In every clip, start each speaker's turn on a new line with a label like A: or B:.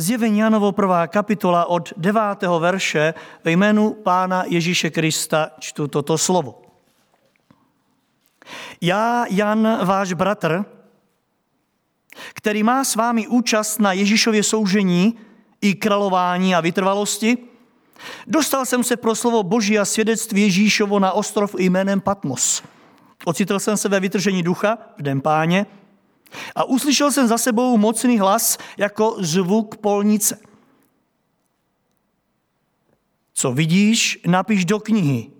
A: Zjevení Janovo prvá kapitola od 9. verše ve jménu Pána Ježíše Krista čtu toto slovo. Já, Jan, váš bratr, který má s vámi účast na Ježíšově soužení i králování a vytrvalosti, dostal jsem se pro slovo Boží a svědectví Ježíšovo na ostrov jménem Patmos. Ocitl jsem se ve vytržení ducha v den páně a uslyšel jsem za sebou mocný hlas jako zvuk polnice. Co vidíš, napiš do knihy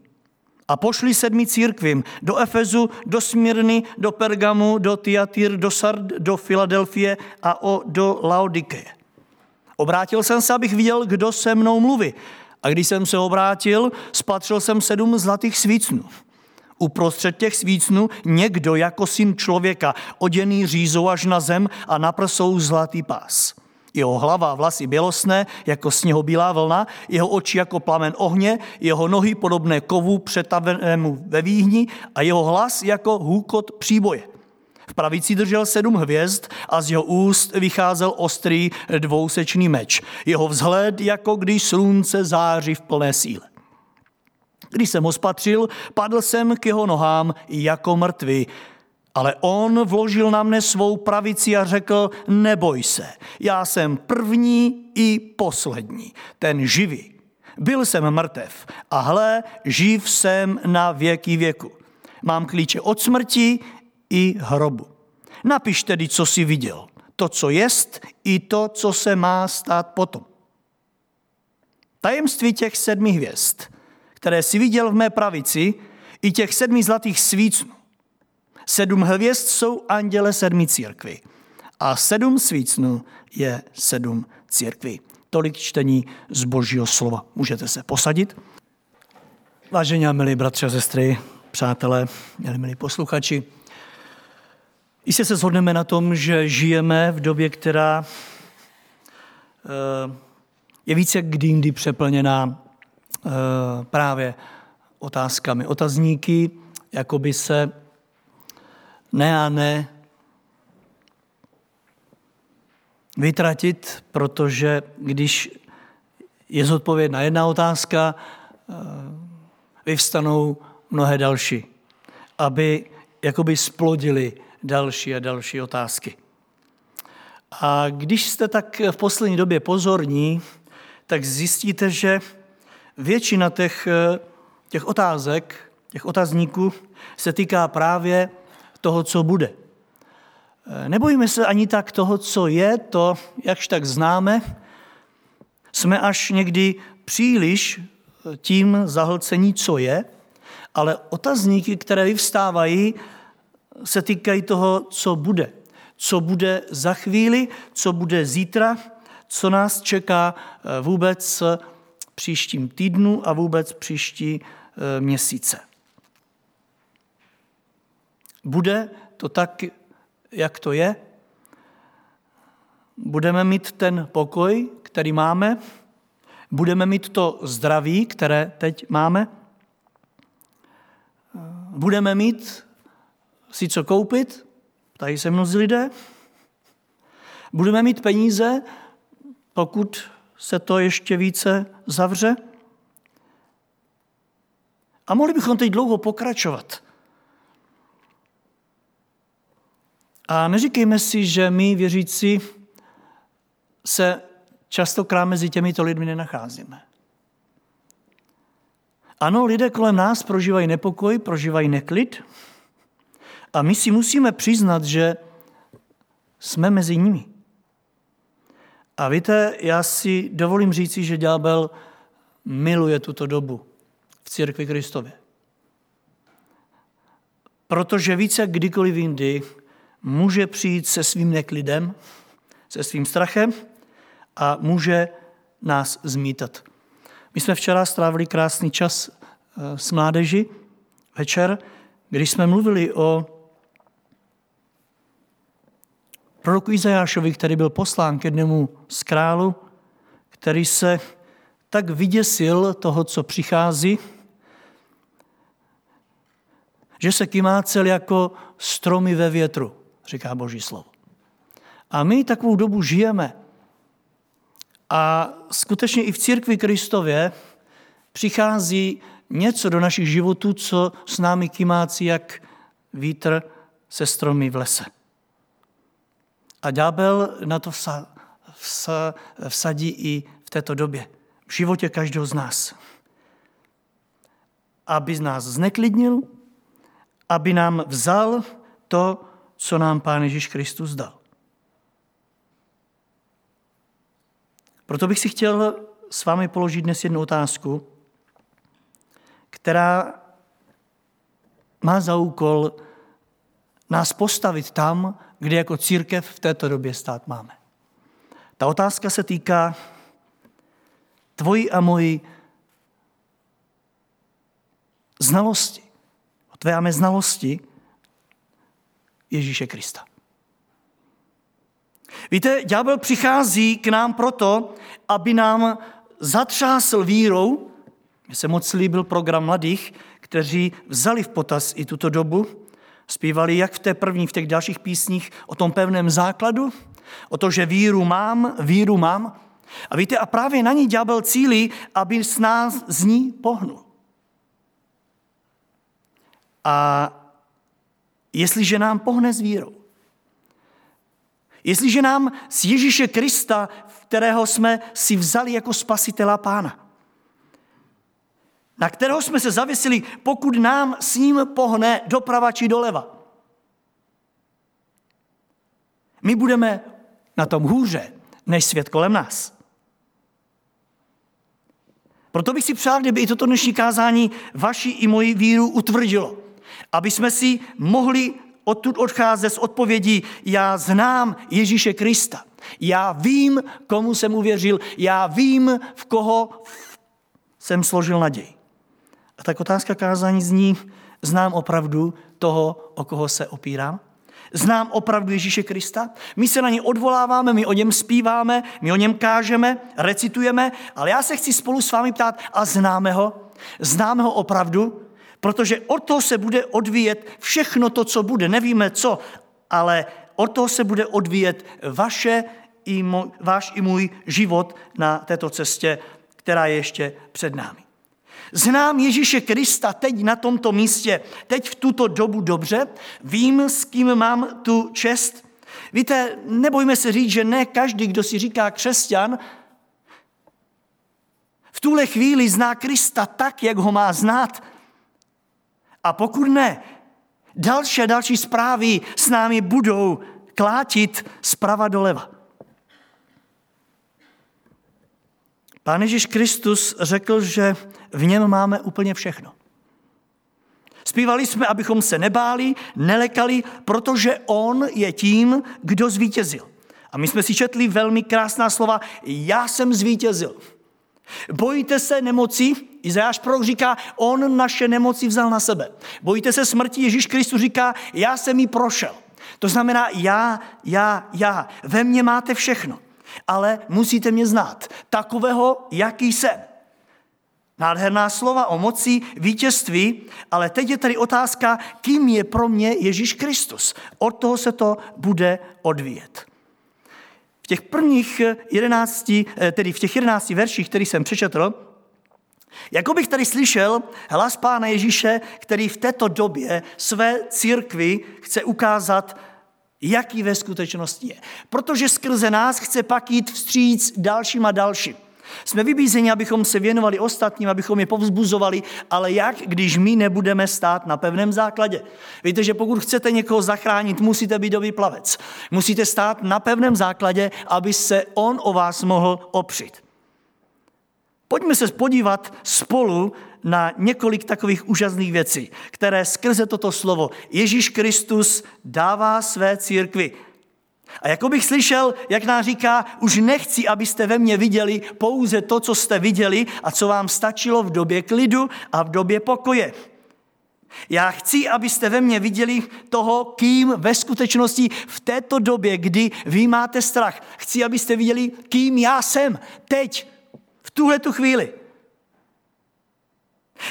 A: a pošli sedmi církvím, do Efezu, do Smyrny, do Pergamu, do Tiatyr, do Sard, do Filadelfie a o, do Laodike. Obrátil jsem se, abych viděl, kdo se mnou mluví. A když jsem se obrátil, spatřil jsem sedm zlatých svícnů. Uprostřed těch svícnů někdo jako syn člověka, oděný řízou až na zem a na prsou zlatý pás. Jeho hlava vlasy bělosné, jako sněhobílá vlna, jeho oči jako plamen ohně, jeho nohy podobné kovu přetavenému ve výhni a jeho hlas jako hůkot příboje. V pravici držel sedm hvězd a z jeho úst vycházel ostrý dvousečný meč. Jeho vzhled jako když slunce září v plné síle. Když jsem ho spatřil, padl jsem k jeho nohám jako mrtvý. Ale on vložil na mne svou pravici a řekl, neboj se, já jsem první i poslední, ten živý. Byl jsem mrtev a hle, živ jsem na věky věku. Mám klíče od smrti i hrobu. Napiš tedy, co jsi viděl, to, co jest, i to, co se má stát potom. Tajemství těch sedmi hvězd, které si viděl v mé pravici, i těch sedmi zlatých svícnů, Sedm hvězd jsou anděle sedmi církvy a sedm svícnů je sedm církví. Tolik čtení z božího slova. Můžete se posadit. Vážení a milí bratři a sestry, přátelé, milí, milí posluchači, jistě se shodneme na tom, že žijeme v době, která eh, je více kdy jindy přeplněná právě otázkami. Otazníky, jako by se ne a ne vytratit, protože když je zodpovědná jedna otázka, eh, vyvstanou mnohé další, aby jakoby splodili další a další otázky. A když jste tak v poslední době pozorní, tak zjistíte, že většina těch, eh, těch otázek, těch otazníků se týká právě toho, co bude. Eh, nebojíme se ani tak toho, co je, to, jakž tak známe. Jsme až někdy příliš eh, tím zahlcení, co je, ale otazníky, které vyvstávají, se týkají toho, co bude. Co bude za chvíli, co bude zítra, co nás čeká vůbec příštím týdnu a vůbec příští měsíce. Bude to tak, jak to je? Budeme mít ten pokoj, který máme? Budeme mít to zdraví, které teď máme? Budeme mít si co koupit? Tady se mnozí lidé. Budeme mít peníze, pokud se to ještě více zavře? A mohli bychom teď dlouho pokračovat. A neříkejme si, že my věřící se častokrát mezi těmito lidmi nenacházíme. Ano, lidé kolem nás prožívají nepokoj, prožívají neklid a my si musíme přiznat, že jsme mezi nimi. A víte, já si dovolím říci, že ďábel miluje tuto dobu v církvi Kristově. Protože více kdykoliv jindy může přijít se svým neklidem, se svým strachem a může nás zmítat. My jsme včera strávili krásný čas eh, s mládeži, večer, když jsme mluvili o proroku Izajášovi, který byl poslán k jednému z králu, který se tak vyděsil toho, co přichází, že se kymácel jako stromy ve větru říká Boží slovo. A my takovou dobu žijeme. A skutečně i v církvi Kristově přichází něco do našich životů, co s námi kymácí jak vítr se stromy v lese. A ďábel na to vsa, vsa, vsadí i v této době, v životě každého z nás. Aby z nás zneklidnil, aby nám vzal to, co nám Pán Ježíš Kristus dal. Proto bych si chtěl s vámi položit dnes jednu otázku, která má za úkol nás postavit tam, kde jako církev v této době stát máme. Ta otázka se týká tvojí a mojí znalosti, tvé a mé znalosti Ježíše Krista. Víte, ďábel přichází k nám proto, aby nám zatřásl vírou. Mně se moc líbil program mladých, kteří vzali v potaz i tuto dobu. Zpívali jak v té první, v těch dalších písních o tom pevném základu, o to, že víru mám, víru mám. A víte, a právě na ní ďábel cílí, aby s nás z ní pohnul. A jestliže nám pohne s vírou, Jestliže nám z Ježíše Krista, kterého jsme si vzali jako spasitela pána, na kterého jsme se zavěsili, pokud nám s ním pohne doprava či doleva. My budeme na tom hůře, než svět kolem nás. Proto bych si přál, kdyby i toto dnešní kázání vaši i moji víru utvrdilo. Aby jsme si mohli odtud odcházet s odpovědí, já znám Ježíše Krista. Já vím, komu jsem uvěřil, já vím, v koho jsem složil naději. A tak otázka kázání zní, znám opravdu toho, o koho se opírám? Znám opravdu Ježíše Krista? My se na ně odvoláváme, my o něm zpíváme, my o něm kážeme, recitujeme, ale já se chci spolu s vámi ptát, a známe ho? Známe ho opravdu? Protože od toho se bude odvíjet všechno to, co bude. Nevíme co, ale od toho se bude odvíjet vaše i můj, váš i můj život na této cestě, která je ještě před námi. Znám Ježíše Krista teď na tomto místě, teď v tuto dobu dobře, vím, s kým mám tu čest. Víte, nebojme se říct, že ne každý, kdo si říká křesťan, v tuhle chvíli zná Krista tak, jak ho má znát. A pokud ne, další a další zprávy s námi budou klátit zprava doleva. Pán Ježíš Kristus řekl, že v něm máme úplně všechno. Zpívali jsme, abychom se nebáli, nelekali, protože On je tím, kdo zvítězil. A my jsme si četli velmi krásná slova, já jsem zvítězil. Bojíte se nemoci? Izajáš prorok říká, on naše nemoci vzal na sebe. Bojíte se smrti? Ježíš Kristus říká, já jsem ji prošel. To znamená, já, já, já. Ve mně máte všechno. Ale musíte mě znát. Takového, jaký jsem. Nádherná slova o moci vítězství, ale teď je tady otázka, kým je pro mě Ježíš Kristus. Od toho se to bude odvíjet těch prvních jedenácti, eh, tedy v těch jedenácti verších, který jsem přečetl, jako bych tady slyšel hlas Pána Ježíše, který v této době své církvi chce ukázat, jaký ve skutečnosti je. Protože skrze nás chce pak jít vstříc dalším a dalším. Jsme vybízeni, abychom se věnovali ostatním, abychom je povzbuzovali, ale jak, když my nebudeme stát na pevném základě? Víte, že pokud chcete někoho zachránit, musíte být dobrý plavec. Musíte stát na pevném základě, aby se on o vás mohl opřít. Pojďme se podívat spolu na několik takových úžasných věcí, které skrze toto slovo Ježíš Kristus dává své církvi. A jako bych slyšel, jak nám říká, už nechci, abyste ve mně viděli pouze to, co jste viděli a co vám stačilo v době klidu a v době pokoje. Já chci, abyste ve mně viděli toho, kým ve skutečnosti v této době, kdy vy máte strach, chci, abyste viděli, kým já jsem teď, v tuhle tu chvíli.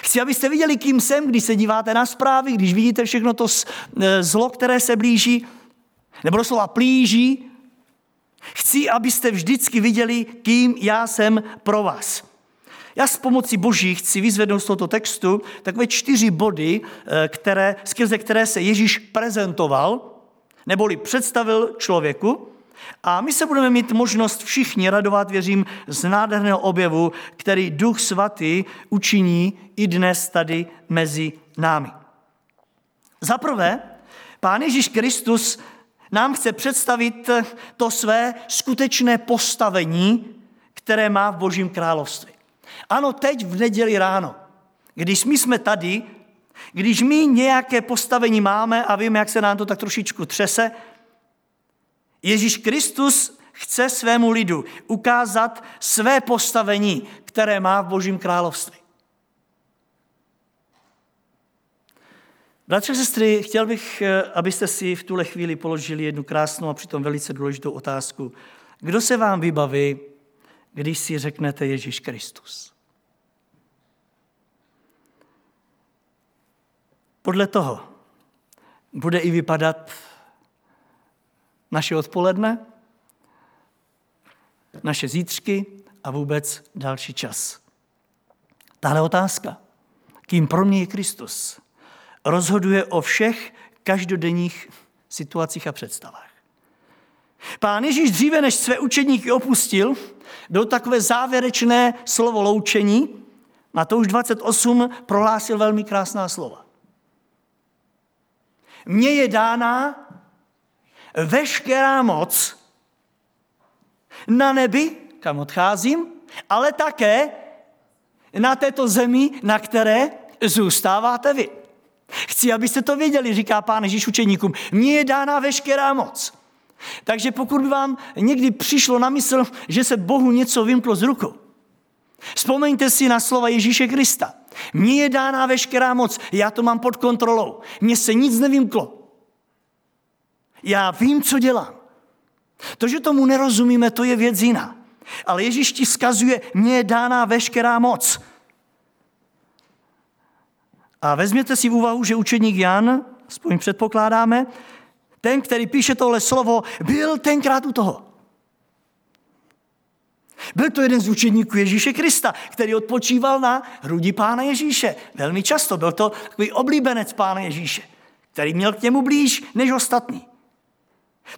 A: Chci, abyste viděli, kým jsem, když se díváte na zprávy, když vidíte všechno to e, zlo, které se blíží, nebo doslova plíží. Chci, abyste vždycky viděli, kým já jsem pro vás. Já s pomocí Boží chci vyzvednout z tohoto textu takové čtyři body, eh, které, skrze které se Ježíš prezentoval, neboli představil člověku. A my se budeme mít možnost všichni radovat, věřím, z nádherného objevu, který Duch Svatý učiní i dnes tady mezi námi. Za prvé, Pán Ježíš Kristus nám chce představit to své skutečné postavení, které má v Božím království. Ano, teď v neděli ráno, když my jsme tady, když my nějaké postavení máme a víme, jak se nám to tak trošičku třese, Ježíš Kristus chce svému lidu ukázat své postavení, které má v Božím království. Bratře a sestry, chtěl bych, eh, abyste si v tuhle chvíli položili jednu krásnou a přitom velice důležitou otázku. Kdo se vám vybaví, když si řeknete Ježíš Kristus? Podle toho bude i vypadat naše odpoledne, naše zítřky a vůbec další čas. Tahle otázka, kým pro mě je Kristus, rozhoduje o všech každodenních situacích a představách. Pán Ježíš dříve, než své učedníky opustil, byl takové závěrečné slovo loučení, na to už 28 prohlásil velmi krásná slova. Mně je dána veškerá moc na nebi, kam odcházím, ale také na této zemi, na které zůstáváte vy. Chci, abyste to věděli, říká pán Ježíš učeníkům. Mně je dána veškerá moc. Takže pokud by vám někdy přišlo na mysl, že se Bohu něco vymklo z rukou, vzpomeňte si na slova Ježíše Krista. Mně je dána veškerá moc, já to mám pod kontrolou. Mně se nic nevymklo. Já vím, co dělám. To, že tomu nerozumíme, to je věc jiná. Ale Ježíš ti vzkazuje, mně je dána veškerá moc. A vezměte si v úvahu, že učeník Jan, aspoň předpokládáme, ten, který píše tohle slovo, byl tenkrát u toho. Byl to jeden z učeníků Ježíše Krista, který odpočíval na hrudi pána Ježíše. Velmi často byl to takový oblíbenec pána Ježíše, který měl k němu blíž než ostatní.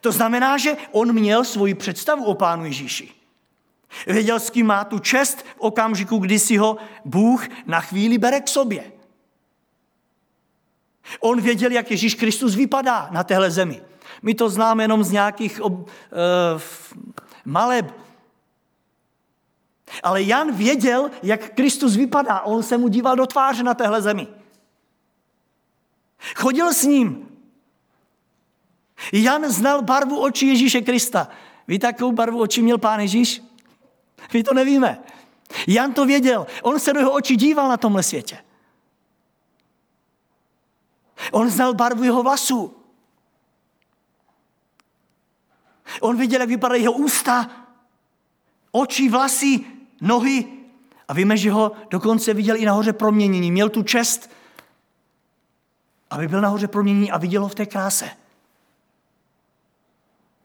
A: To znamená, že on měl svoji představu o pánu Ježíši. Věděl, s kým má tu čest v okamžiku, kdy si ho Bůh na chvíli bere k sobě. On věděl, jak Ježíš Kristus vypadá na téhle zemi. My to známe jenom z nějakých ob, uh, maleb. Ale Jan věděl, jak Kristus vypadá. On se mu díval do tváře na téhle zemi. Chodil s ním. Jan znal barvu očí Ježíše Krista. Víte, jakou barvu očí měl pán Ježíš? My to nevíme. Jan to věděl. On se do jeho očí díval na tomhle světě. On znal barvu jeho vlasů. On viděl, jak vypadají jeho ústa, oči, vlasy, nohy. A víme, že ho dokonce viděl i nahoře proměnění. Měl tu čest, aby byl nahoře proměnění a viděl ho v té kráse.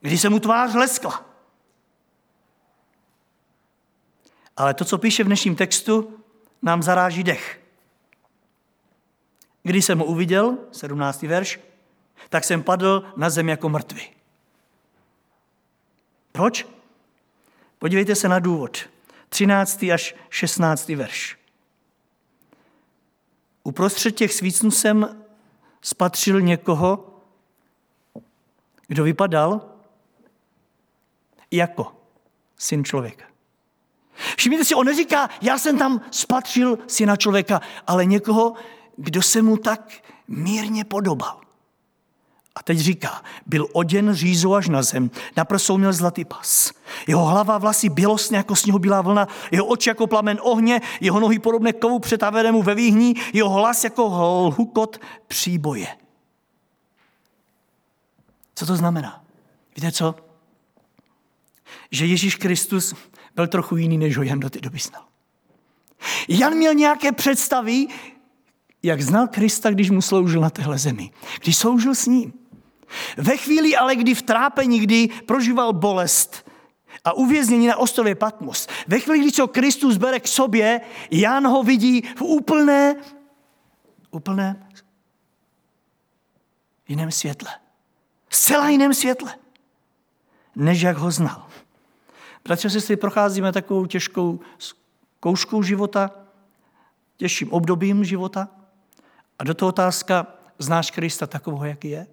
A: Když se mu tvář leskla. Ale to, co píše v dnešním textu, nám zaráží dech. Když jsem ho uviděl, 17. verš, tak jsem padl na zem jako mrtvý. Proč? Podívejte se na důvod. 13. až 16. verš. Uprostřed těch svícnů jsem spatřil někoho, kdo vypadal jako syn člověka. Všimněte si, on neříká, já jsem tam spatřil syna člověka, ale někoho, kdo se mu tak mírně podobal. A teď říká, byl oděn řízou až na zem, na prsou měl zlatý pas. Jeho hlava vlasy bělostně jako sněhu bílá vlna, jeho oči jako plamen ohně, jeho nohy podobné kovu přetavenému ve výhní, jeho hlas jako hukot příboje. Co to znamená? Víte co? Že Ježíš Kristus byl trochu jiný, než ho Jan do té doby znal. Jan měl nějaké představy, jak znal Krista, když mu sloužil na téhle zemi. Když sloužil s ním. Ve chvíli ale, kdy v trápení, kdy prožíval bolest, a uvěznění na ostrově Patmos. Ve chvíli, kdy co Kristus bere k sobě, Jan ho vidí v úplné, úplné jiném světle. Zcela jiném světle, než jak ho znal. Bratře, si procházíme takovou těžkou zkouškou života, těžším obdobím života. A do toho otázka, znáš Krista takového, jaký je?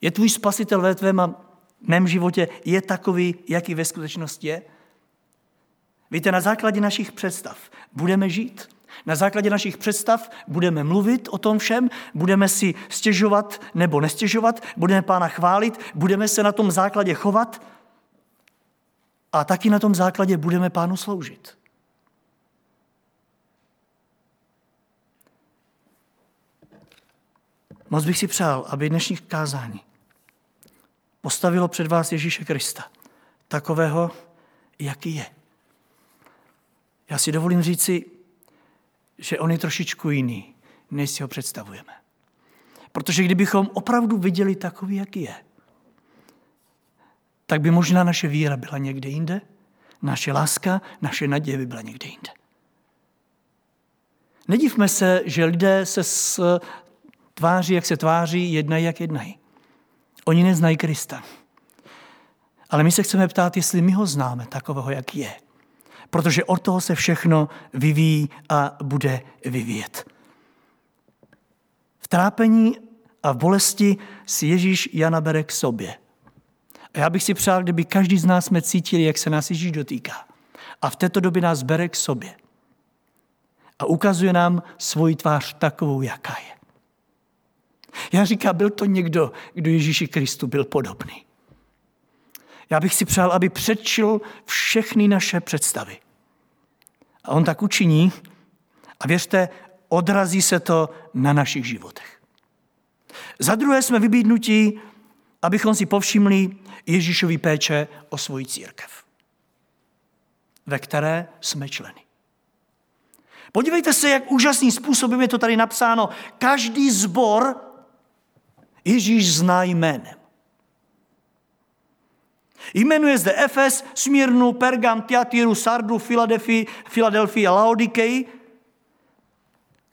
A: Je tvůj spasitel ve tvém a mém životě je takový, jaký ve skutečnosti je? Víte, na základě našich představ budeme žít. Na základě našich představ budeme mluvit o tom všem, budeme si stěžovat nebo nestěžovat, budeme pána chválit, budeme se na tom základě chovat a taky na tom základě budeme pánu sloužit. Moc bych si přál, aby dnešní kázání postavilo před vás Ježíše Krista, takového, jaký je. Já si dovolím říci, že on je trošičku jiný, než si ho představujeme. Protože kdybychom opravdu viděli takový, jaký je, tak by možná naše víra byla někde jinde, naše láska, naše naděje by byla někde jinde. Nedívme se, že lidé se s tváří, jak se tváří, jednají, jak jednají. Oni neznají Krista. Ale my se chceme ptát, jestli my ho známe takového, jak je. Protože od toho se všechno vyvíjí a bude vyvíjet. V trápení a v bolesti si Ježíš Jana bere k sobě. A já bych si přál, kdyby každý z nás jsme cítili, jak se nás Ježíš dotýká. A v této době nás bere k sobě. A ukazuje nám svoji tvář takovou, jaká je. Já říkám, byl to někdo, kdo Ježíši Kristu byl podobný. Já bych si přál, aby předčil všechny naše představy. A on tak učiní a věřte, odrazí se to na našich životech. Za druhé jsme vybídnutí, abychom si povšimli Ježíšovi péče o svoji církev, ve které jsme členy. Podívejte se, jak úžasným způsobem je to tady napsáno. Každý zbor Ježíš zná jménem. Jmenuje zde Efes, Smírnu, Pergam, Tiatiru, Sardu, Filadelfii, Filadelfii a Laodikei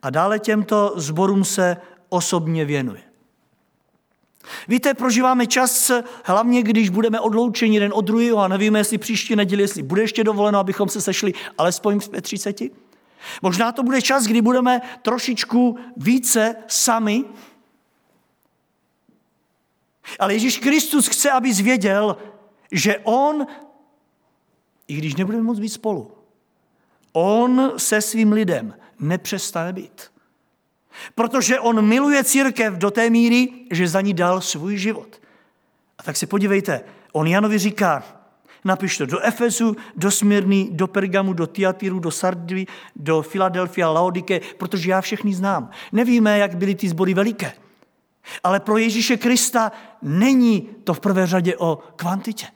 A: a dále těmto zborům se osobně věnuje. Víte, prožíváme čas, hlavně když budeme odloučeni jeden od druhého a nevíme, jestli příští neděli, jestli bude ještě dovoleno, abychom se sešli alespoň v 30. Možná to bude čas, kdy budeme trošičku více sami, ale Ježíš Kristus chce, aby zvěděl, že on, i když nebudeme moc být spolu, on se svým lidem nepřestane být. Protože on miluje církev do té míry, že za ní dal svůj život. A tak se podívejte, on Janovi říká, napiš to do Efesu, do Smyrny, do Pergamu, do Tiatiru, do Sardvy, do Filadelfia, Laodike, protože já všechny znám. Nevíme, jak byly ty sbory veliké. Ale pro Ježíše Krista není to v prvé řadě o kvantitě.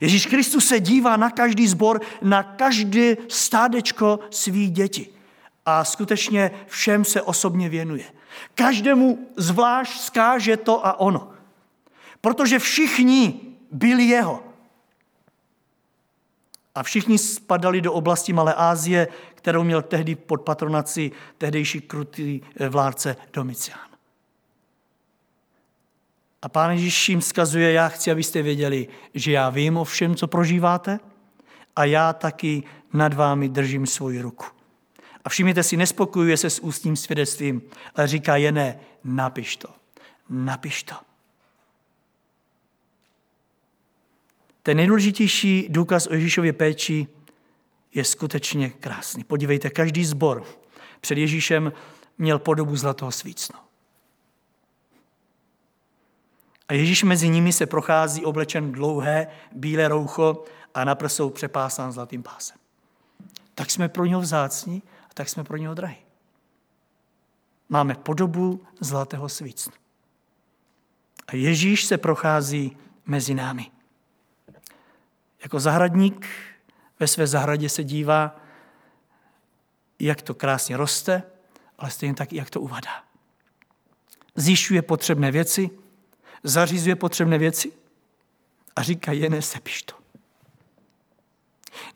A: Ježíš Kristus se dívá na každý zbor, na každé stádečko svých dětí. A skutečně všem se osobně věnuje. Každému zvlášť skáže to a ono. Protože všichni byli jeho. A všichni spadali do oblasti Malé Ázie, kterou měl tehdy pod patronaci tehdejší krutý vládce Domicián. A pán Ježíš jim vzkazuje, já chci, abyste věděli, že já vím o všem, co prožíváte a já taky nad vámi držím svoji ruku. A všimněte si, nespokojuje se s ústním svědectvím, ale říká je ne, napiš to, napiš to. Ten nejdůležitější důkaz o Ježíšově péči je skutečně krásný. Podívejte, každý zbor před Ježíšem měl podobu zlatého svícnu. A Ježíš mezi nimi se prochází oblečen dlouhé, bílé roucho a na prsou přepásán zlatým pásem. Tak jsme pro něho vzácní tak jsme pro něho drahí. Máme podobu zlatého svícnu. A Ježíš se prochází mezi námi. Jako zahradník ve své zahradě se dívá, jak to krásně roste, ale stejně tak, jak to uvadá. Zjišťuje potřebné věci, zařizuje potřebné věci a říká, jen sepiš to.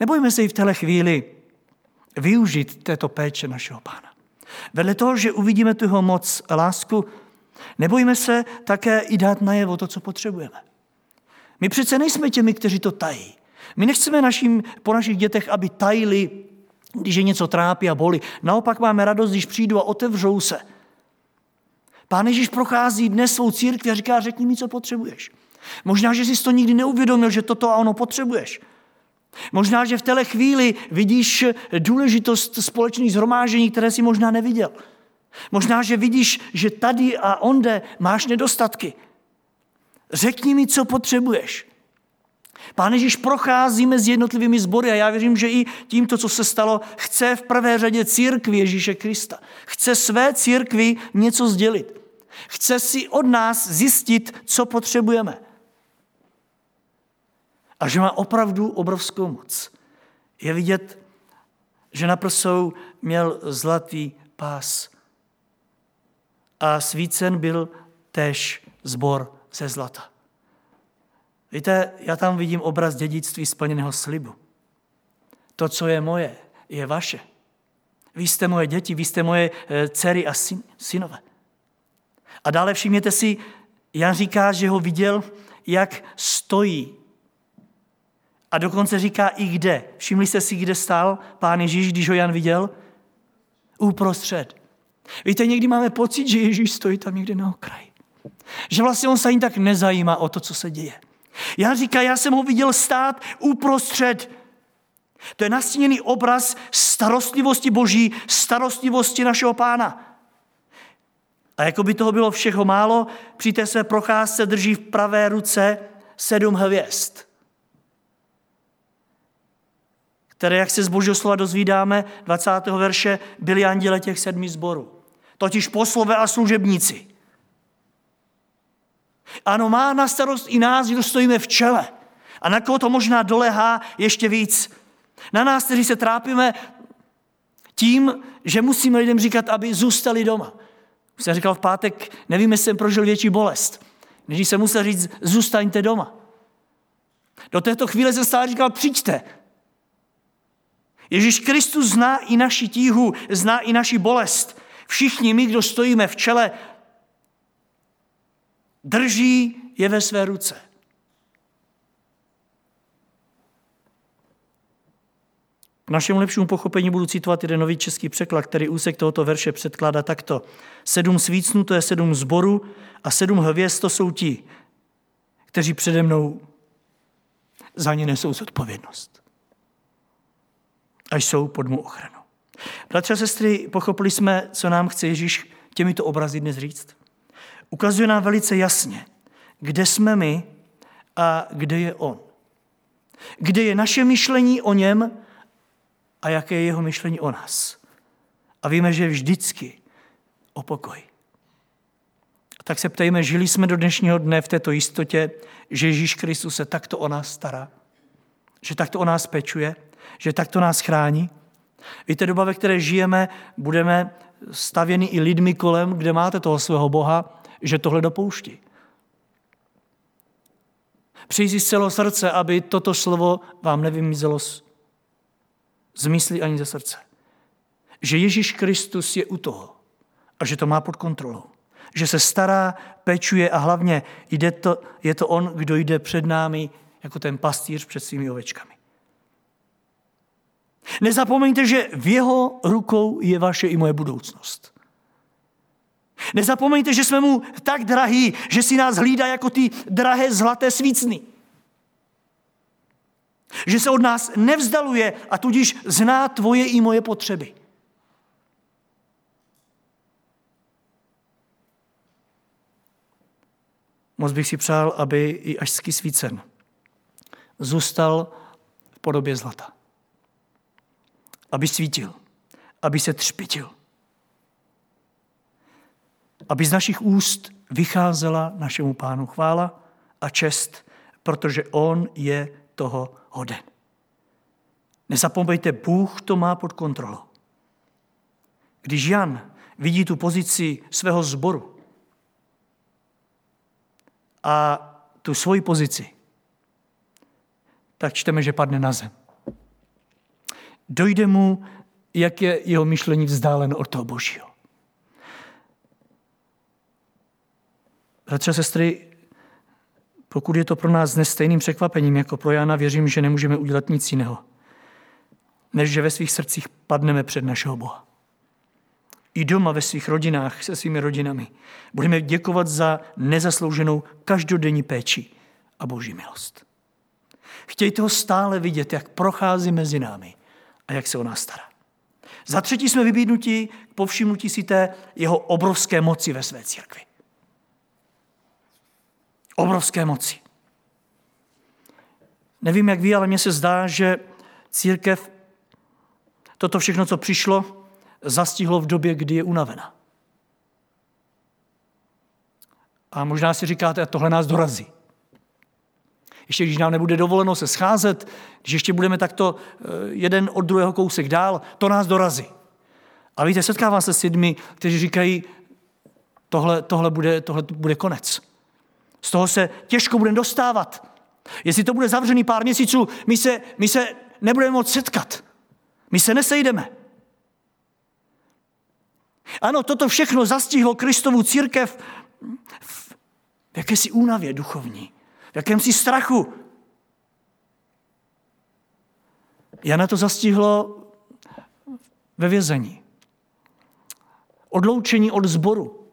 A: Nebojme se i v téhle chvíli využít této péče našeho pána. Vedle toho, že uvidíme tu jeho moc a lásku, nebojme se také i dát najevo to, co potřebujeme. My přece nejsme těmi, kteří to tají. My nechceme našim, po našich dětech, aby tajili, když je něco trápí a boli. Naopak máme radost, když přijdu a otevřou se. Pán Ježíš prochází dnes svou církvi a říká, řekni mi, co potřebuješ. Možná, že jsi to nikdy neuvědomil, že toto a ono potřebuješ. Možná, že v téhle chvíli vidíš důležitost společných zhromážení, které si možná neviděl. Možná, že vidíš, že tady a onde máš nedostatky. Řekni mi, co potřebuješ. Pán Ježíš prochází mezi jednotlivými sbory a já věřím, že i tímto, co se stalo, chce v prvé řadě církvi Ježíše Krista. Chce své církvi něco sdělit. Chce si od nás zjistit, co potřebujeme. A že má opravdu obrovskou moc. Je vidět, že na prsou měl zlatý pás. A svícen byl též zbor ze zlata. Víte, já tam vidím obraz dědictví splněného slibu. To, co je moje, je vaše. Vy jste moje děti, vy jste moje eh, dcery a syn, synové. A dále všimněte si, Jan říká, že ho viděl, jak stojí. A dokonce říká i kde. Všimli jste si, kde stál pán Ježíš, když ho Jan viděl? Uprostřed. Víte, někdy máme pocit, že Ježíš stojí tam někde na okraji. Že vlastně on se ani tak nezajímá o to, co se děje. Jan říká, já jsem ho viděl stát uprostřed. To je nastíněný obraz starostlivosti Boží, starostlivosti našeho pána. A jako by toho bylo všeho málo, při té své procházce drží v pravé ruce sedm hvězd, které, jak se z božího slova dozvídáme, 20. verše, byli anděle těch sedmi zborů. Totiž poslové a služebníci. Ano, má na starost i nás, kdo stojíme v čele. A na koho to možná dolehá ještě víc. Na nás, kteří se trápíme tím, že musíme lidem říkat, aby zůstali doma. Už jsem říkal v pátek, nevím, jestli jsem prožil větší bolest, než jsem musel říct, zůstaňte doma. Do této chvíle jsem stále říkal, přijďte. Ježíš Kristus zná i naši tíhu, zná i naši bolest. Všichni my, kdo stojíme v čele Drží je ve své ruce. K našemu lepšímu pochopení budu citovat jeden nový český překlad, který úsek tohoto verše předkládá takto. Sedm svícnů, to je sedm zborů a sedm hvězd, to jsou ti, kteří přede mnou za ně nesou zodpovědnost. A jsou pod mou ochranu. Bratře a sestry, pochopili jsme, co nám chce Ježíš těmito obrazy dnes říct? ukazuje nám velice jasně, kde jsme my a kde je on. Kde je naše myšlení o něm a jaké je jeho myšlení o nás. A víme, že vždycky o pokoj. Tak se ptejme, žili jsme do dnešního dne v této jistotě, že Ježíš Kristus se takto o nás stará, že takto o nás pečuje, že takto nás chrání. Víte, doba, ve které žijeme, budeme stavěni i lidmi kolem, kde máte toho svého Boha, že tohle dopouští. Přijdi z celého srdce, aby toto slovo vám nevymizelo z, mysli ani ze srdce. Že Ježíš Kristus je u toho a že to má pod kontrolou. Že se stará, pečuje a hlavně jde to, je to on, kdo jde před námi jako ten pastýř před svými ovečkami. Nezapomeňte, že v jeho rukou je vaše i moje budoucnost. Nezapomeňte, že jsme mu tak drahí, že si nás hlídá jako ty drahé zlaté svícny. Že se od nás nevzdaluje a tudíž zná tvoje i moje potřeby. Moc bych si přál, aby i ažský svícen zůstal v podobě zlata. Aby svítil, aby se třpitil aby z našich úst vycházela našemu pánu chvála a čest, protože on je toho hoden. Nezapomeňte, Bůh to má pod kontrolou. Když Jan vidí tu pozici svého zboru a tu svoji pozici, tak čteme, že padne na zem. Dojde mu, jak je jeho myšlení vzdálen od toho Božího. Bratře a sestry, pokud je to pro nás dnes stejným překvapením jako pro Jana, věřím, že nemůžeme udělat nic jiného, než že ve svých srdcích padneme před našeho Boha. I doma ve svých rodinách, se svými rodinami. Budeme děkovat za nezaslouženou každodenní péči a boží milost. Chtějte ho stále vidět, jak prochází mezi námi a jak se o nás stará. Za třetí jsme vybídnuti k povšimnutí si té jeho obrovské moci ve své církvi. Obrovské moci. Nevím, jak ví, ale mně se zdá, že církev toto všechno, co přišlo, zastihlo v době, kdy je unavena. A možná si říkáte, tohle nás dorazí. Ještě když nám nebude dovoleno se scházet, když ještě budeme takto eh, jeden od druhého kousek dál, to nás dorazí. A víte, setkávám se s lidmi, kteří říkají, tohle, tohle, bude, tohle bude konec. Z toho se těžko budeme dostávat. Jestli to bude zavřený pár měsíců, my se, my se nebudeme moct setkat. My se nesejdeme. Ano, toto všechno zastihlo Kristovu církev v jakési únavě duchovní, v jakémsi strachu. Jana to zastihlo ve vězení. Odloučení od zboru.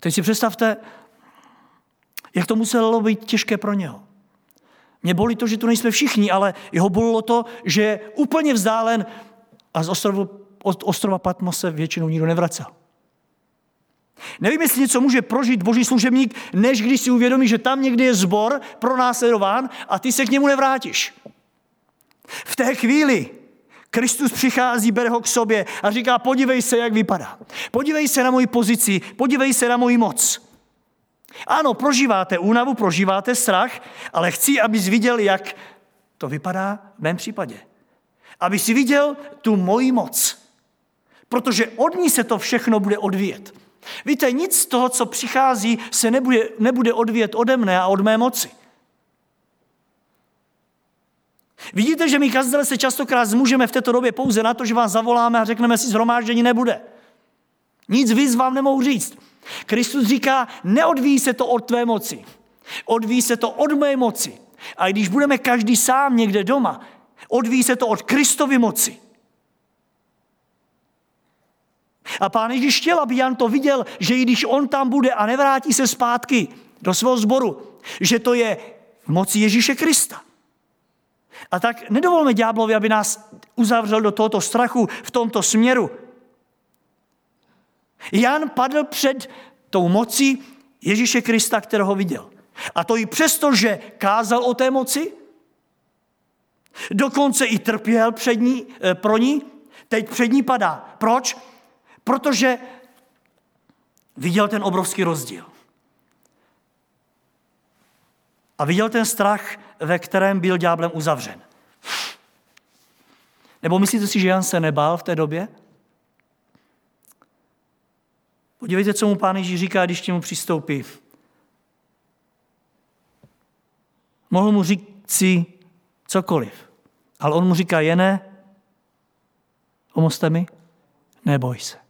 A: Teď si představte, jak to muselo být těžké pro něho. Mě bolí to, že tu nejsme všichni, ale jeho bolilo to, že je úplně vzdálen a z ostrova, od ostrova Patmos se většinou nikdo nevracel. Nevím, jestli něco může prožít boží služebník, než když si uvědomí, že tam někdy je zbor pronásledován a ty se k němu nevrátíš. V té chvíli Kristus přichází, bere ho k sobě a říká, podívej se, jak vypadá. Podívej se na moji pozici, podívej se na moji moc. Ano, prožíváte únavu, prožíváte strach, ale chci, abys viděl, jak to vypadá v mém případě. Aby si viděl tu moji moc. Protože od ní se to všechno bude odvíjet. Víte, nic z toho, co přichází, se nebude, nebude odvíjet ode mne a od mé moci. Vidíte, že my kazdele se častokrát zmůžeme v této době pouze na to, že vás zavoláme a řekneme si, zhromáždění nebude. Nic víc vám nemohu říct. Kristus říká, neodvíjí se to od tvé moci. Odvíjí se to od mé moci. A když budeme každý sám někde doma, odvíjí se to od Kristovy moci. A pán Ježíš chtěl, aby Jan to viděl, že i když on tam bude a nevrátí se zpátky do svého sboru, že to je v moci Ježíše Krista. A tak nedovolme ďáblovi, aby nás uzavřel do tohoto strachu v tomto směru. Jan padl před tou mocí Ježíše Krista, kterého viděl. A to i přesto, že kázal o té moci, dokonce i trpěl před ní, eh, pro ní, teď před ní padá. Proč? Protože viděl ten obrovský rozdíl. A viděl ten strach, ve kterém byl ďáblem uzavřen. Nebo myslíte si, že Jan se nebál v té době? Podívejte, co mu pán Ježíš říká, když k němu přistoupí. Mohl mu říct si cokoliv, ale on mu říká, jené, pomozte mi, neboj se.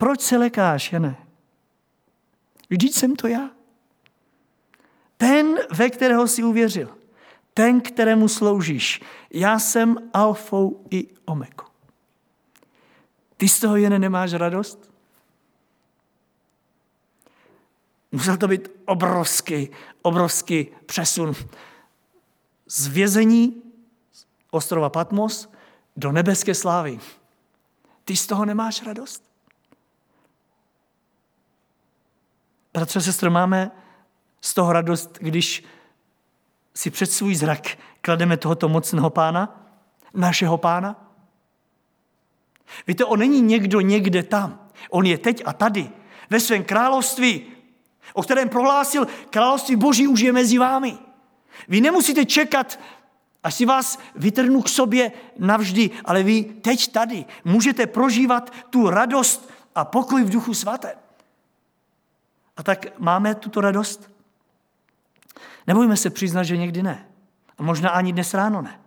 A: Proč se lekáš, Jene? Vždyť jsem to já. Ten, ve kterého si uvěřil. Ten, kterému sloužíš. Já jsem alfou i omegou. Ty z toho, Jene, nemáš radost? Musel to být obrovský, obrovský přesun z vězení ostrova Patmos do nebeské slávy. Ty z toho nemáš radost? Bratře, sestro, máme z toho radost, když si před svůj zrak klademe tohoto mocného pána, našeho pána? Víte, on není někdo někde tam. On je teď a tady, ve svém království, o kterém prohlásil, království boží už je mezi vámi. Vy nemusíte čekat, až si vás vytrhnu k sobě navždy, ale vy teď tady můžete prožívat tu radost a pokoj v duchu svatém. A tak máme tuto radost? Nebojme se přiznat, že někdy ne. A možná ani dnes ráno ne.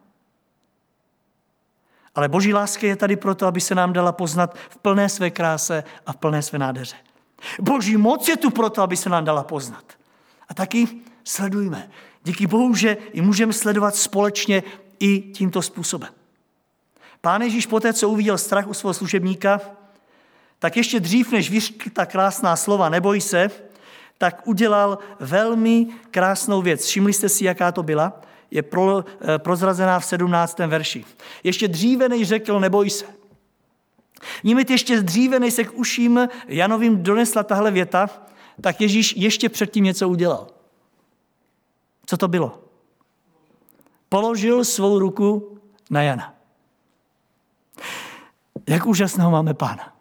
A: Ale boží láska je tady proto, aby se nám dala poznat v plné své kráse a v plné své nádheře. Boží moc je tu proto, aby se nám dala poznat. A taky sledujme. Díky Bohu, že ji můžeme sledovat společně i tímto způsobem. Pán Ježíš poté, co uviděl strach u svého služebníka, tak ještě dřív, než vyřkl ta krásná slova neboj se, tak udělal velmi krásnou věc. Všimli jste si, jaká to byla? Je pro, eh, prozrazená v 17. verši. Ještě dříve, než řekl neboj se. Nímit ještě dříve, než se k uším Janovým donesla tahle věta, tak Ježíš ještě předtím něco udělal. Co to bylo? Položil svou ruku na Jana. Jak úžasného máme pána.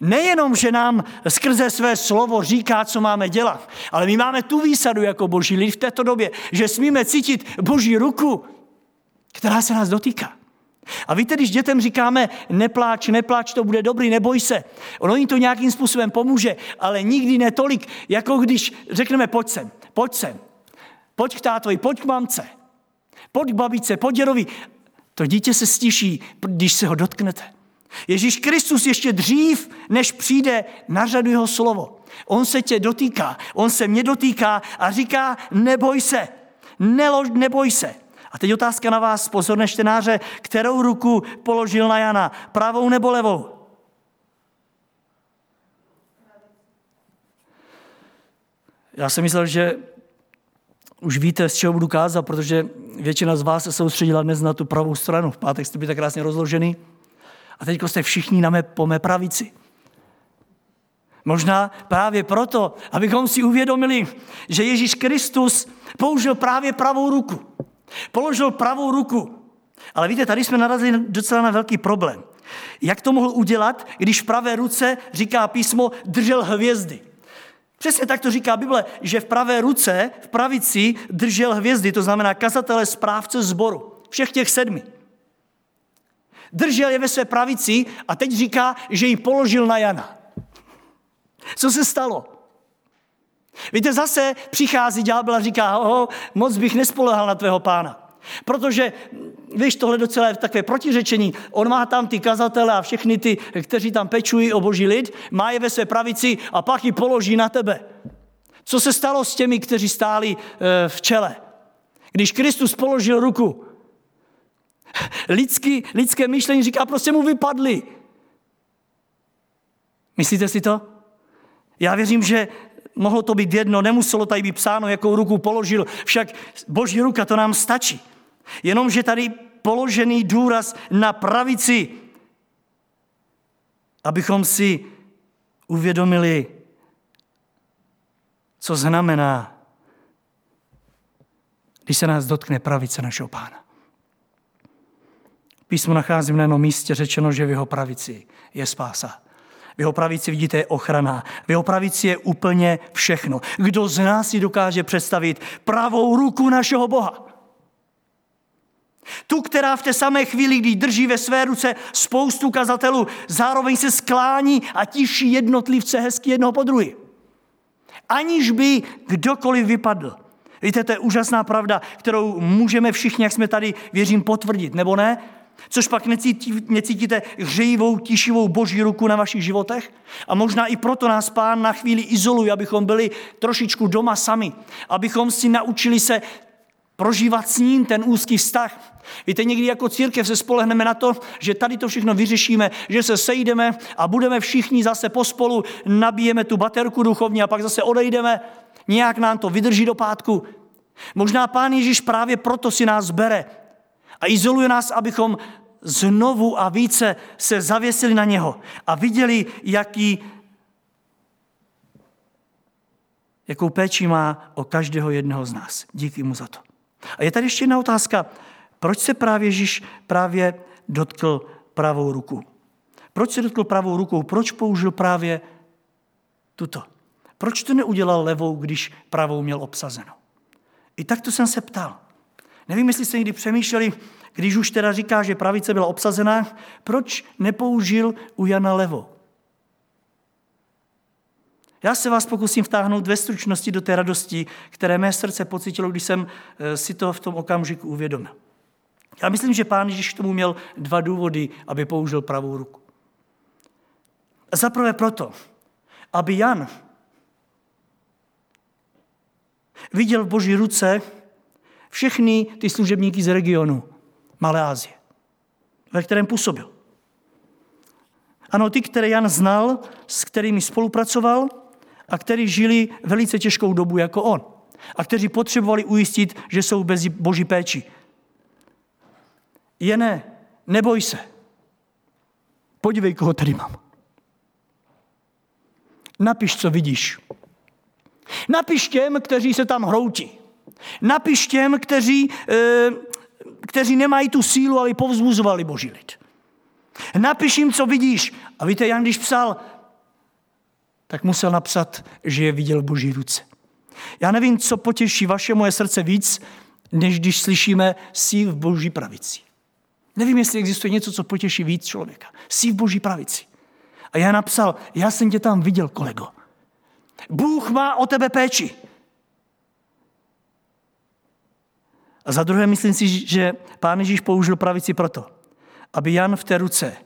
A: Nejenom, že nám skrze své slovo říká, co máme dělat, ale my máme tu výsadu jako boží lid v této době, že smíme cítit boží ruku, která se nás dotýká. A víte, když dětem říkáme, nepláč, nepláč, to bude dobrý, neboj se. Ono jim to nějakým způsobem pomůže, ale nikdy ne tolik, jako když řekneme, pojď sem, pojď sem, pojď k tátovi, pojď k mamce, pojď k babice, pojď děrovi. To dítě se stiší, když se ho dotknete. Ježíš Kristus ještě dřív, než přijde na řadu jeho slovo. On se tě dotýká, on se mě dotýká a říká, neboj se, nelož, neboj se. A teď otázka na vás, pozorné čtenáře, kterou ruku položil na Jana, pravou nebo levou? Já jsem myslel, že už víte, z čeho budu kázat, protože většina z vás se soustředila dnes na tu pravou stranu. V pátek jste byli tak krásně rozložený. A teď jste všichni na mé, po mé pravici. Možná právě proto, abychom si uvědomili, že Ježíš Kristus použil právě pravou ruku. Položil pravou ruku. Ale víte, tady jsme narazili docela na velký problém. Jak to mohl udělat, když v pravé ruce, říká písmo, držel hvězdy? Přesně tak to říká Bible, že v pravé ruce, v pravici držel hvězdy, to znamená kazatele správce zboru. Všech těch sedmi. Držel je ve své pravici a teď říká, že ji položil na Jana. Co se stalo? Víte, zase přichází ďábel a říká, oho, moc bych nespolehal na tvého pána. Protože, víš, tohle docela je takové protiřečení. On má tam ty kazatele a všechny ty, kteří tam pečují o boží lid, má je ve své pravici a pak ji položí na tebe. Co se stalo s těmi, kteří stáli eh, v čele? Když Kristus položil ruku, lidský, lidské myšlení říká, prostě mu vypadli. Myslíte si to? Já věřím, že mohlo to být jedno, nemuselo tady být psáno, jakou ruku položil, však boží ruka to nám stačí. Jenomže tady položený důraz na pravici, abychom si uvědomili, co znamená, když se nás dotkne pravice našeho pána. Písmo nacházím na jednom místě řečeno, že v jeho pravici je spása. V jeho pravici vidíte je ochrana. V jeho pravici je úplně všechno. Kdo z nás si dokáže představit pravou ruku našeho Boha? Tu, která v té samé chvíli, kdy drží ve své ruce spoustu kazatelů, zároveň se sklání a tiší jednotlivce hezky jednoho po druhý. Aniž by kdokoliv vypadl. Víte, to je úžasná pravda, kterou můžeme všichni, jak jsme tady, věřím, potvrdit, nebo ne? Což pak necítí, necítíte hřejivou, tišivou boží ruku na vašich životech? A možná i proto nás pán na chvíli izoluje, abychom byli trošičku doma sami. Abychom si naučili se prožívat s ním ten úzký vztah. Víte, někdy jako církev se spolehneme na to, že tady to všechno vyřešíme, že se sejdeme a budeme všichni zase pospolu, nabijeme tu baterku duchovní a pak zase odejdeme. Nějak nám to vydrží do pátku. Možná pán Ježíš právě proto si nás bere, a izoluje nás, abychom znovu a více se zavěsili na něho a viděli, jaký, jakou péči má o každého jednoho z nás. Díky mu za to. A je tady ještě jedna otázka. Proč se právě Ježíš právě dotkl pravou ruku? Proč se dotkl pravou rukou? Proč použil právě tuto? Proč to neudělal levou, když pravou měl obsazeno? I tak to jsem se ptal. Nevím, jestli jste někdy přemýšleli, když už teda říká, že pravice byla obsazená, proč nepoužil u Jana levo? Já se vás pokusím vtáhnout ve stručnosti do té radosti, které mé srdce pocitilo, když jsem eh, si to v tom okamžiku uvědomil. Já myslím, že pán Ježíš k tomu měl dva důvody, aby použil pravou ruku. Za prvé proto, aby Jan viděl v boží ruce všechny ty služebníky z regionu Malé Asie, ve kterém působil. Ano, ty, které Jan znal, s kterými spolupracoval a kteří žili velice těžkou dobu jako on. A kteří potřebovali ujistit, že jsou bez boží péči. Je ne, neboj se. Podívej, koho tady mám. Napiš, co vidíš. Napiš těm, kteří se tam hroutí. Napiš těm, kteří, e, kteří nemají tu sílu, ale povzbuzovali boží lid. Napiš jim, co vidíš. A víte, Jan, když psal, tak musel napsat, že je viděl boží ruce. Já nevím, co potěší vaše moje srdce víc, než když slyšíme síl v boží pravici. Nevím, jestli existuje něco, co potěší víc člověka. Síl v boží pravici. A já napsal, já jsem tě tam viděl, kolego. Bůh má o tebe péči. A za druhé myslím si, že pán Ježíš použil pravici proto, aby Jan v té ruce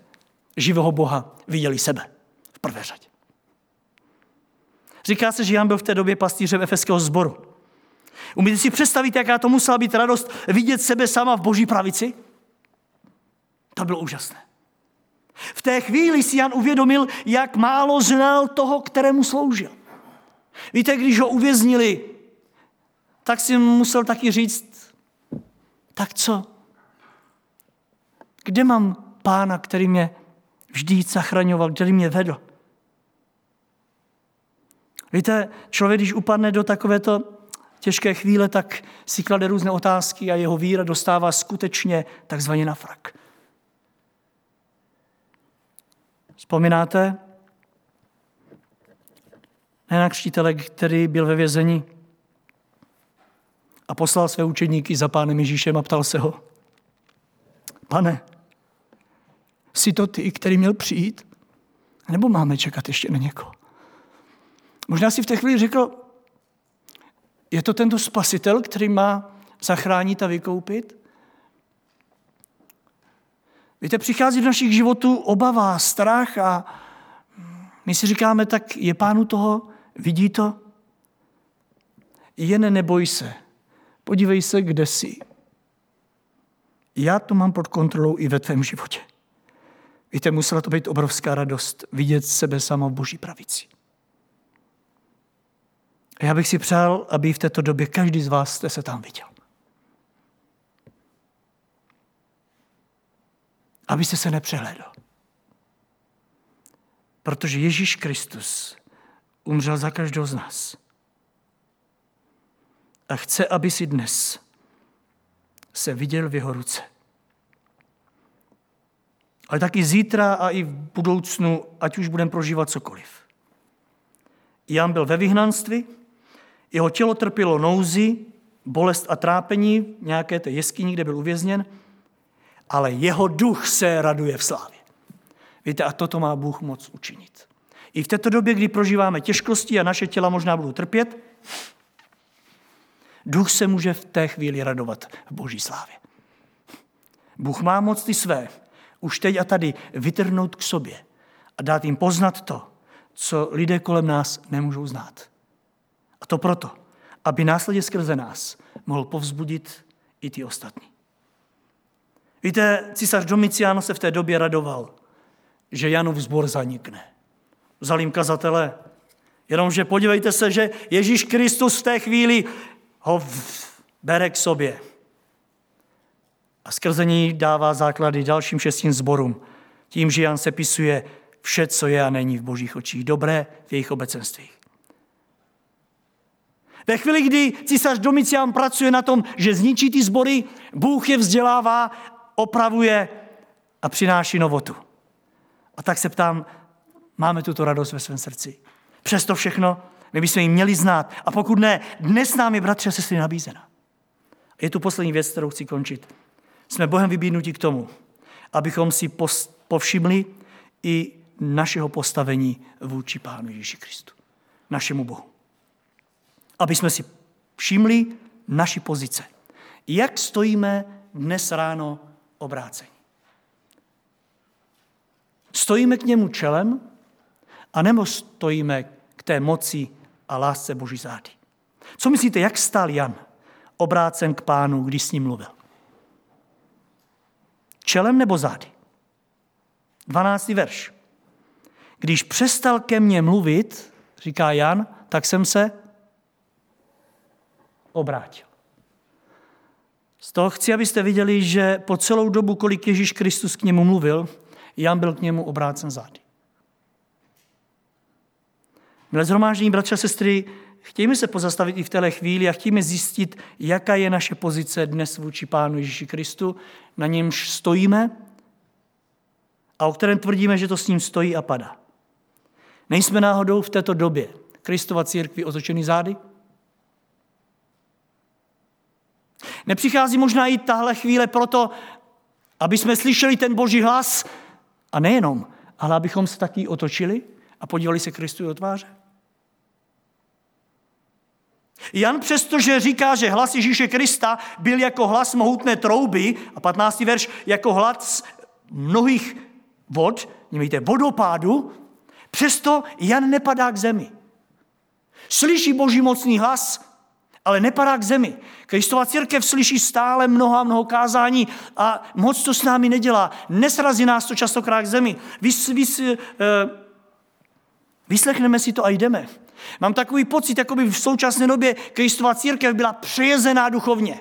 A: živého Boha viděli sebe v prvé řadě. Říká se, že Jan byl v té době pastýřem efeského sboru. Umíte si představit, jaká to musela být radost vidět sebe sama v boží pravici? To bylo úžasné. V té chvíli si Jan uvědomil, jak málo znal toho, kterému sloužil. Víte, když ho uvěznili, tak si musel taky říct, tak co? Kde mám pána, který mě vždy zachraňoval, který mě vedl? Víte, člověk, když upadne do takovéto těžké chvíle, tak si klade různé otázky a jeho víra dostává skutečně takzvaně na frak. Vzpomínáte na křtitele, který byl ve vězení a poslal své učeníky za pánem Ježíšem a ptal se ho, pane, jsi to ty, který měl přijít? Nebo máme čekat ještě na někoho? Možná si v té chvíli řekl, je to tento spasitel, který má zachránit a vykoupit? Víte, přichází do našich životů obava, strach a my si říkáme, tak je pánu toho, vidí to? Jen neboj se, podívej se, kde jsi. Já to mám pod kontrolou i ve tvém životě. Víte, musela to být obrovská radost vidět sebe sama v boží pravici. A já bych si přál, aby v této době každý z vás jste se tam viděl. Abyste se nepřehledl. Protože Ježíš Kristus umřel za každého z nás. A chce, aby si dnes se viděl v jeho ruce. Ale taky zítra a i v budoucnu, ať už budeme prožívat cokoliv. Jan byl ve vyhnanství, jeho tělo trpělo nouzi, bolest a trápení, nějaké té jeskyni, kde byl uvězněn, ale jeho duch se raduje v slávě. Víte, a toto má Bůh moc učinit. I v této době, kdy prožíváme těžkosti a naše těla možná budou trpět, duch se může v té chvíli radovat v boží slávě. Bůh má moc ty své už teď a tady vytrhnout k sobě a dát jim poznat to, co lidé kolem nás nemůžou znát. A to proto, aby následně skrze nás mohl povzbudit i ty ostatní. Víte, císař Domicián se v té době radoval, že Janův zbor zanikne. Vzal jim kazatele, jenomže podívejte se, že Ježíš Kristus v té chvíli ho bere k sobě. A skrze ní dává základy dalším šestým zborům. Tím, že Jan sepisuje vše, co je a není v božích očích. Dobré v jejich obecenstvích. Ve chvíli, kdy císař Domicián pracuje na tom, že zničí ty sbory, Bůh je vzdělává, opravuje a přináší novotu. A tak se ptám, máme tuto radost ve svém srdci. Přesto všechno, my bychom ji měli znát. A pokud ne, dnes nám je, bratře a sestry, nabízena. Je tu poslední věc, kterou chci končit. Jsme Bohem vybídnutí k tomu, abychom si povšimli i našeho postavení vůči Pánu Ježíši Kristu. našemu Bohu. Aby jsme si všimli naši pozice. Jak stojíme dnes ráno obrácení? Stojíme k němu čelem, anebo stojíme k té moci a lásce Boží zády? Co myslíte, jak stál Jan, obrácen k pánu, když s ním mluvil? Čelem nebo zády? 12. verš. Když přestal ke mně mluvit, říká Jan, tak jsem se obrátil. Z toho chci, abyste viděli, že po celou dobu, kolik Ježíš Kristus k němu mluvil, Jan byl k němu obrácen zády. Milé zhromáždění, bratře a sestry, chtějme se pozastavit i v téhle chvíli a chtějme zjistit, jaká je naše pozice dnes vůči Pánu Ježíši Kristu, na němž stojíme a o kterém tvrdíme, že to s ním stojí a padá. Nejsme náhodou v této době Kristova církvi otočený zády? Nepřichází možná i tahle chvíle proto, aby jsme slyšeli ten boží hlas a nejenom, ale abychom se taky otočili a podívali se Kristu do tváře? Jan přestože říká, že hlas Ježíše Krista byl jako hlas mohutné trouby, a 15. verš jako hlas mnohých vod, nevíte, vodopádu, přesto Jan nepadá k zemi. Slyší boží mocný hlas, ale nepadá k zemi. Kristova církev slyší stále mnoho a mnoho kázání a moc to s námi nedělá. Nesrazí nás to častokrát k zemi. Vys, vys, uh, vyslechneme si to a jdeme. Mám takový pocit, jako by v současné době Kristova církev byla přejezená duchovně.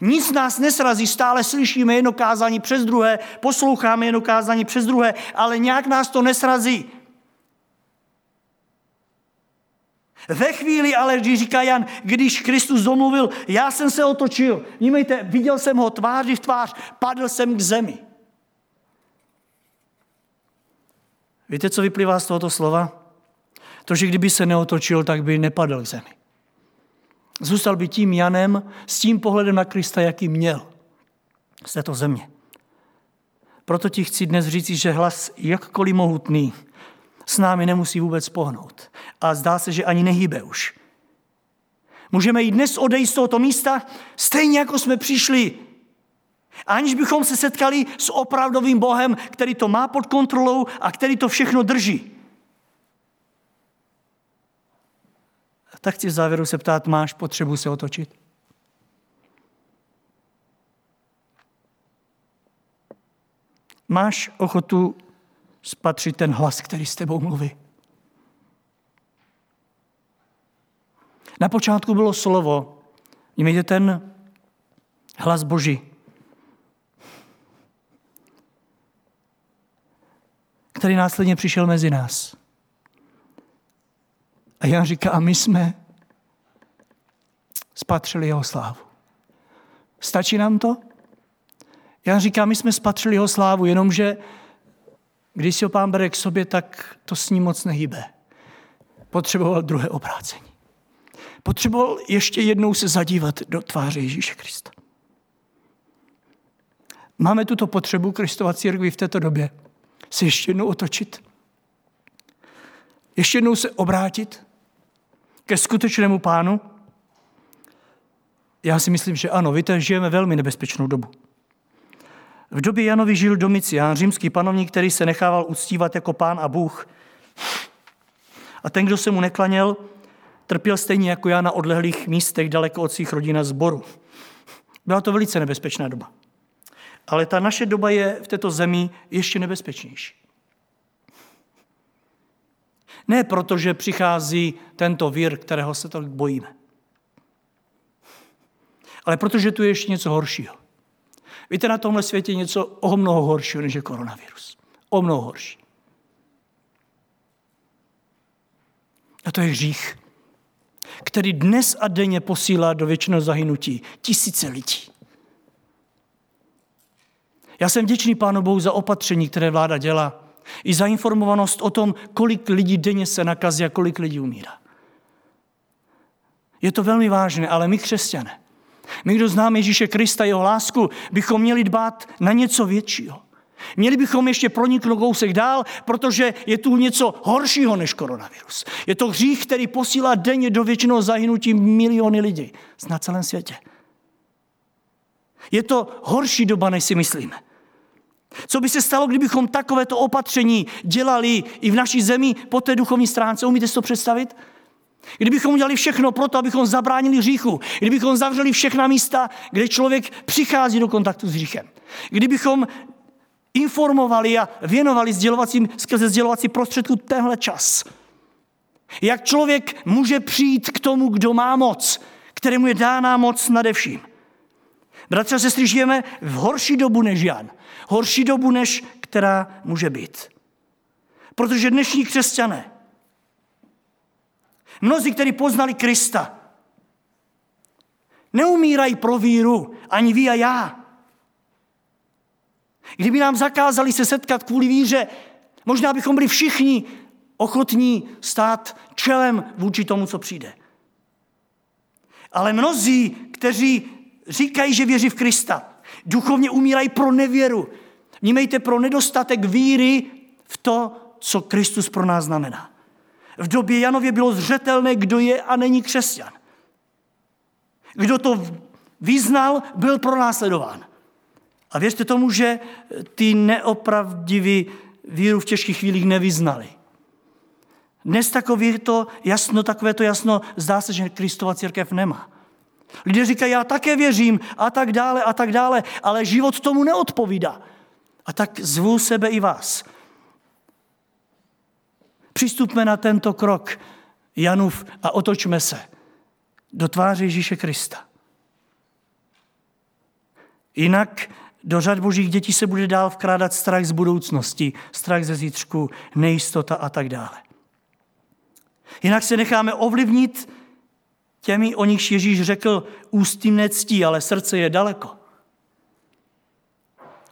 A: Nic nás nesrazí, stále slyšíme jedno kázání přes druhé, posloucháme jedno kázání přes druhé, ale nějak nás to nesrazí. Ve chvíli ale, když říká Jan, když Kristus domluvil, já jsem se otočil, vnímejte, viděl jsem ho tváři v tvář, padl jsem k zemi. Víte, co vyplývá z tohoto slova? To, že kdyby se neotočil, tak by nepadl k zemi. Zůstal by tím Janem s tím pohledem na Krista, jaký měl z této země. Proto ti chci dnes říct, že hlas jakkoliv mohutný s námi nemusí vůbec pohnout. A zdá se, že ani nehýbe už. Můžeme i dnes odejít z tohoto místa stejně, jako jsme přišli. Aniž bychom se setkali s opravdovým Bohem, který to má pod kontrolou a který to všechno drží. Tak chci v závěru se ptát, máš potřebu se otočit? Máš ochotu spatřit ten hlas, který s tebou mluví? Na počátku bylo slovo, mějte ten hlas Boží. který následně přišel mezi nás. A Jan říká, a my jsme spatřili jeho slávu. Stačí nám to? Jan říká, my jsme spatřili jeho slávu, jenomže když si ho pán bere k sobě, tak to s ním moc nehýbe. Potřeboval druhé obrácení. Potřeboval ještě jednou se zadívat do tváře Ježíše Krista. Máme tuto potřebu Kristova církvi v této době se ještě jednou otočit. Ještě jednou se obrátit ke skutečnému pánu? Já si myslím, že ano. Víte, žijeme velmi nebezpečnou dobu. V době Janovi žil Domicián, římský panovník, který se nechával uctívat jako pán a Bůh. A ten, kdo se mu neklaněl, trpěl stejně jako já na odlehlých místech daleko od svých rodin a zboru. Byla to velice nebezpečná doba. Ale ta naše doba je v této zemi ještě nebezpečnější. Ne proto, že přichází tento vír, kterého se tolik bojíme. Ale protože tu je ještě něco horšího. Víte, na tomhle světě je něco o mnoho horšího, než je koronavirus. O mnoho horší. A to je hřích, který dnes a denně posílá do věčného zahynutí tisíce lidí. Já jsem vděčný Pánu Bohu za opatření, které vláda dělá i za informovanost o tom, kolik lidí denně se nakazí a kolik lidí umírá. Je to velmi vážné, ale my křesťané, my, kdo známe Ježíše Krista, jeho lásku, bychom měli dbát na něco většího. Měli bychom ještě proniknout kousek dál, protože je tu něco horšího než koronavirus. Je to hřích, který posílá denně do většinou zahynutí miliony lidí na celém světě. Je to horší doba, než si myslíme. Co by se stalo, kdybychom takovéto opatření dělali i v naší zemi po té duchovní stránce? Umíte si to představit? Kdybychom udělali všechno pro to, abychom zabránili hříchu, kdybychom zavřeli všechna místa, kde člověk přichází do kontaktu s hříchem, kdybychom informovali a věnovali sdělovacím, skrze sdělovací prostředku tenhle čas. Jak člověk může přijít k tomu, kdo má moc, kterému je dána moc nade vším. Bratře a sestry, žijeme v horší dobu než Jan. Horší dobu, než která může být. Protože dnešní křesťané, mnozí, kteří poznali Krista, neumírají pro víru, ani vy a já. Kdyby nám zakázali se setkat kvůli víře, možná bychom byli všichni ochotní stát čelem vůči tomu, co přijde. Ale mnozí, kteří říkají, že věří v Krista, duchovně umírají pro nevěru. Vnímejte pro nedostatek víry v to, co Kristus pro nás znamená. V době Janově bylo zřetelné, kdo je a není křesťan. Kdo to vyznal, byl pronásledován. A věřte tomu, že ty neopravdiví víru v těžkých chvílích nevyznali. Dnes takové to jasno, takové to jasno, zdá se, že Kristova církev nemá. Lidé říkají, já také věřím a tak dále a tak dále, ale život tomu neodpovídá. A tak zvu sebe i vás. Přistupme na tento krok Janův a otočme se do tváře Ježíše Krista. Jinak do řad božích dětí se bude dál vkrádat strach z budoucnosti, strach ze zítřku, nejistota a tak dále. Jinak se necháme ovlivnit těmi, o nichž Ježíš řekl, ústy nectí, ale srdce je daleko.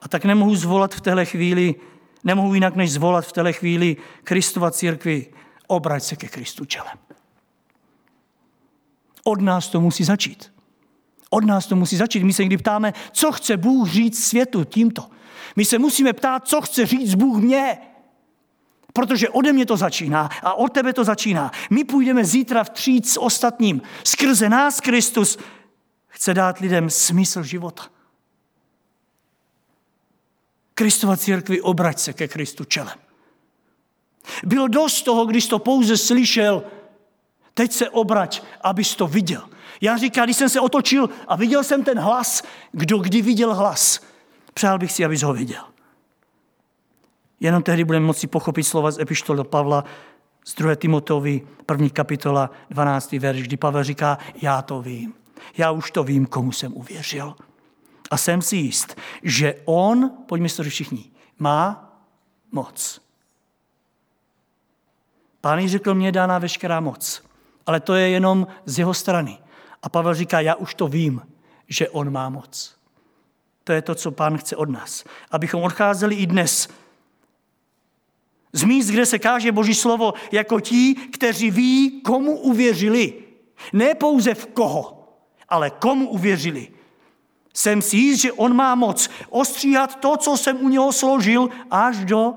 A: A tak nemohu zvolat v téhle chvíli, nemohu jinak než zvolat v téhle chvíli Kristova církvi, obrať se ke Kristu čelem. Od nás to musí začít. Od nás to musí začít. My se někdy ptáme, co chce Bůh říct světu tímto. My se musíme ptát, co chce říct Bůh mě. Protože ode mě to začíná a od tebe to začíná. My půjdeme zítra vtříc s ostatním. Skrze nás Kristus chce dát lidem smysl života. Kristova církvi obrať se ke Kristu čelem. Bylo dost toho, když to pouze slyšel, teď se obrať, abys to viděl. Já říkám, když jsem se otočil a viděl jsem ten hlas, kdo kdy viděl hlas, přál bych si, abys ho viděl. Jenom tehdy budeme moci pochopit slova z epištoly Pavla z 2. Timotovi, první kapitola, 12. verš, kdy Pavel říká, já to vím. Já už to vím, komu jsem uvěřil. A jsem si jist, že on, pojďme to všichni, má moc. Pán řekl, mě dána veškerá moc. Ale to je jenom z jeho strany. A Pavel říká, já už to vím, že on má moc. To je to, co pán chce od nás. Abychom odcházeli i dnes z míst, kde se káže Boží slovo, jako ti, kteří ví, komu uvěřili. Ne pouze v koho, ale komu uvěřili. Jsem si jist, že on má moc ostříhat to, co jsem u něho složil, až do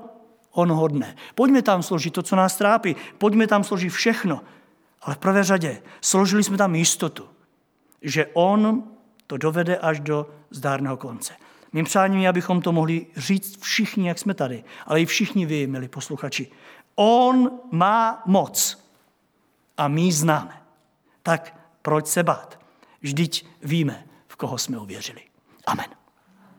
A: onoho dne. Pojďme tam složit to, co nás trápí. Pojďme tam složit všechno. Ale v prvé řadě složili jsme tam jistotu, že on to dovede až do zdárného konce. Mým přáním je, abychom to mohli říct všichni, jak jsme tady, ale i všichni vy, milí posluchači. On má moc a my známe. Tak proč se bát? Vždyť víme, v koho jsme uvěřili. Amen.